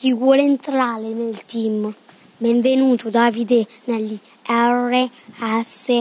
chi vuole entrare nel team. Benvenuto Davide negli RSN.